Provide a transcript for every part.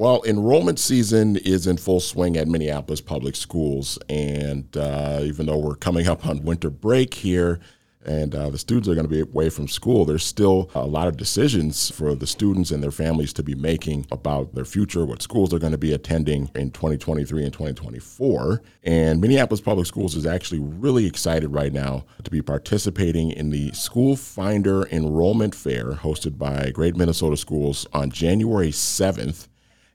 Well, enrollment season is in full swing at Minneapolis Public Schools. And uh, even though we're coming up on winter break here, and uh, the students are going to be away from school, there's still a lot of decisions for the students and their families to be making about their future, what schools they're going to be attending in 2023 and 2024. And Minneapolis Public Schools is actually really excited right now to be participating in the School Finder Enrollment Fair hosted by Great Minnesota Schools on January 7th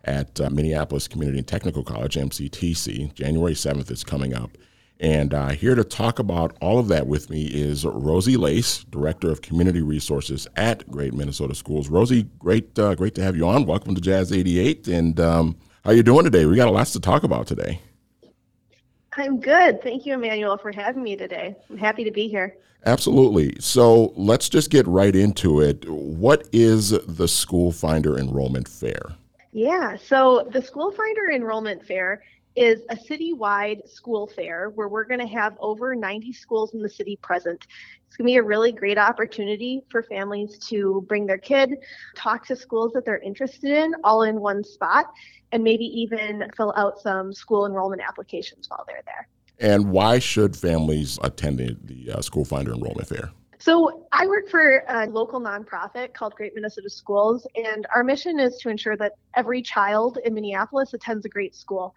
at uh, Minneapolis Community and Technical College, MCTC. January 7th is coming up. And uh, here to talk about all of that with me is Rosie Lace, Director of Community Resources at Great Minnesota Schools. Rosie, great, uh, great to have you on. Welcome to Jazz 88. And um, how are you doing today? We got a lot to talk about today. I'm good. Thank you, Emmanuel, for having me today. I'm happy to be here. Absolutely. So let's just get right into it. What is the School Finder Enrollment Fair? Yeah, so the School Finder Enrollment Fair is a citywide school fair where we're going to have over 90 schools in the city present. It's going to be a really great opportunity for families to bring their kid, talk to schools that they're interested in all in one spot, and maybe even fill out some school enrollment applications while they're there. And why should families attend the, the uh, School Finder Enrollment Fair? So, I work for a local nonprofit called Great Minnesota Schools, and our mission is to ensure that every child in Minneapolis attends a great school.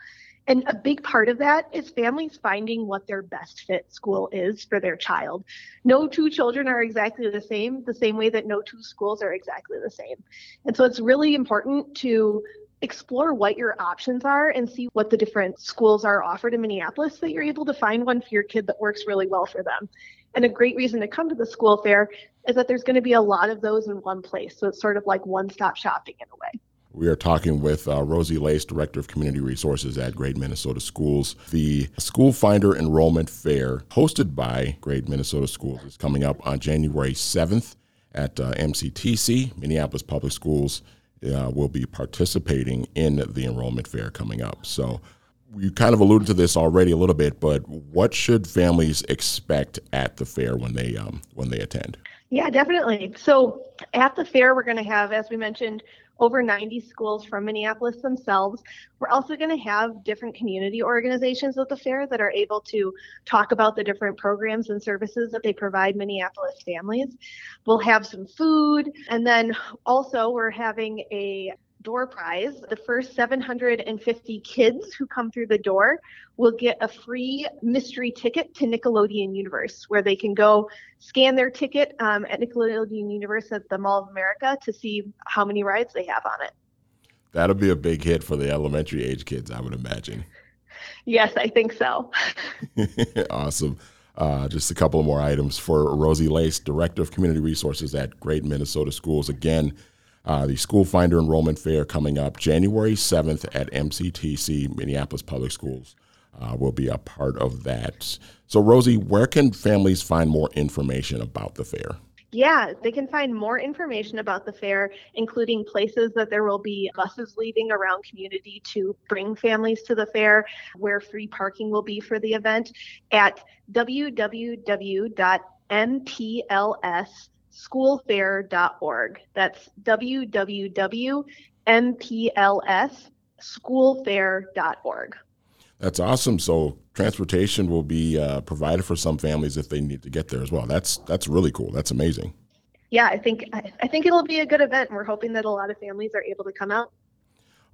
And a big part of that is families finding what their best fit school is for their child. No two children are exactly the same, the same way that no two schools are exactly the same. And so it's really important to explore what your options are and see what the different schools are offered in Minneapolis so that you're able to find one for your kid that works really well for them. And a great reason to come to the school fair is that there's going to be a lot of those in one place. So it's sort of like one stop shopping in a way. We are talking with uh, Rosie Lace, Director of Community Resources at Great Minnesota Schools. The School Finder Enrollment Fair, hosted by Great Minnesota Schools, is coming up on January 7th at uh, MCTC. Minneapolis Public Schools uh, will be participating in the enrollment fair coming up. So, you kind of alluded to this already a little bit, but what should families expect at the fair when they um, when they attend? Yeah, definitely. So at the fair, we're going to have, as we mentioned, over 90 schools from Minneapolis themselves. We're also going to have different community organizations at the fair that are able to talk about the different programs and services that they provide Minneapolis families. We'll have some food, and then also we're having a door prize. The first 750 kids who come through the door will get a free mystery ticket to Nickelodeon Universe, where they can go scan their ticket um, at Nickelodeon Universe at the Mall of America to see how many rides they have on it. That'll be a big hit for the elementary age kids, I would imagine. Yes, I think so. awesome. Uh, just a couple more items for Rosie Lace, Director of Community Resources at Great Minnesota Schools. Again, uh, the School Finder Enrollment Fair coming up January 7th at MCTC, Minneapolis Public Schools. Uh, will be a part of that. So, Rosie, where can families find more information about the fair? Yeah, they can find more information about the fair, including places that there will be buses leaving around community to bring families to the fair, where free parking will be for the event at www.mpls.com schoolfair.org. That's www.mplsschoolfair.org. That's awesome. So transportation will be uh, provided for some families if they need to get there as well. That's that's really cool. That's amazing. Yeah, I think I think it'll be a good event. We're hoping that a lot of families are able to come out.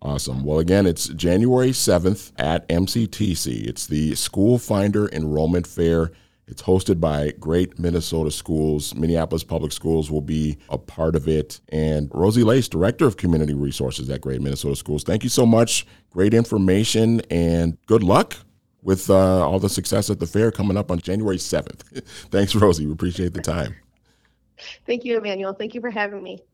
Awesome. Well, again, it's January 7th at MCTC. It's the School Finder Enrollment Fair. It's hosted by Great Minnesota Schools. Minneapolis Public Schools will be a part of it. And Rosie Lace, Director of Community Resources at Great Minnesota Schools. Thank you so much. Great information and good luck with uh, all the success at the fair coming up on January 7th. Thanks, Rosie. We appreciate the time. Thank you, Emmanuel. Thank you for having me.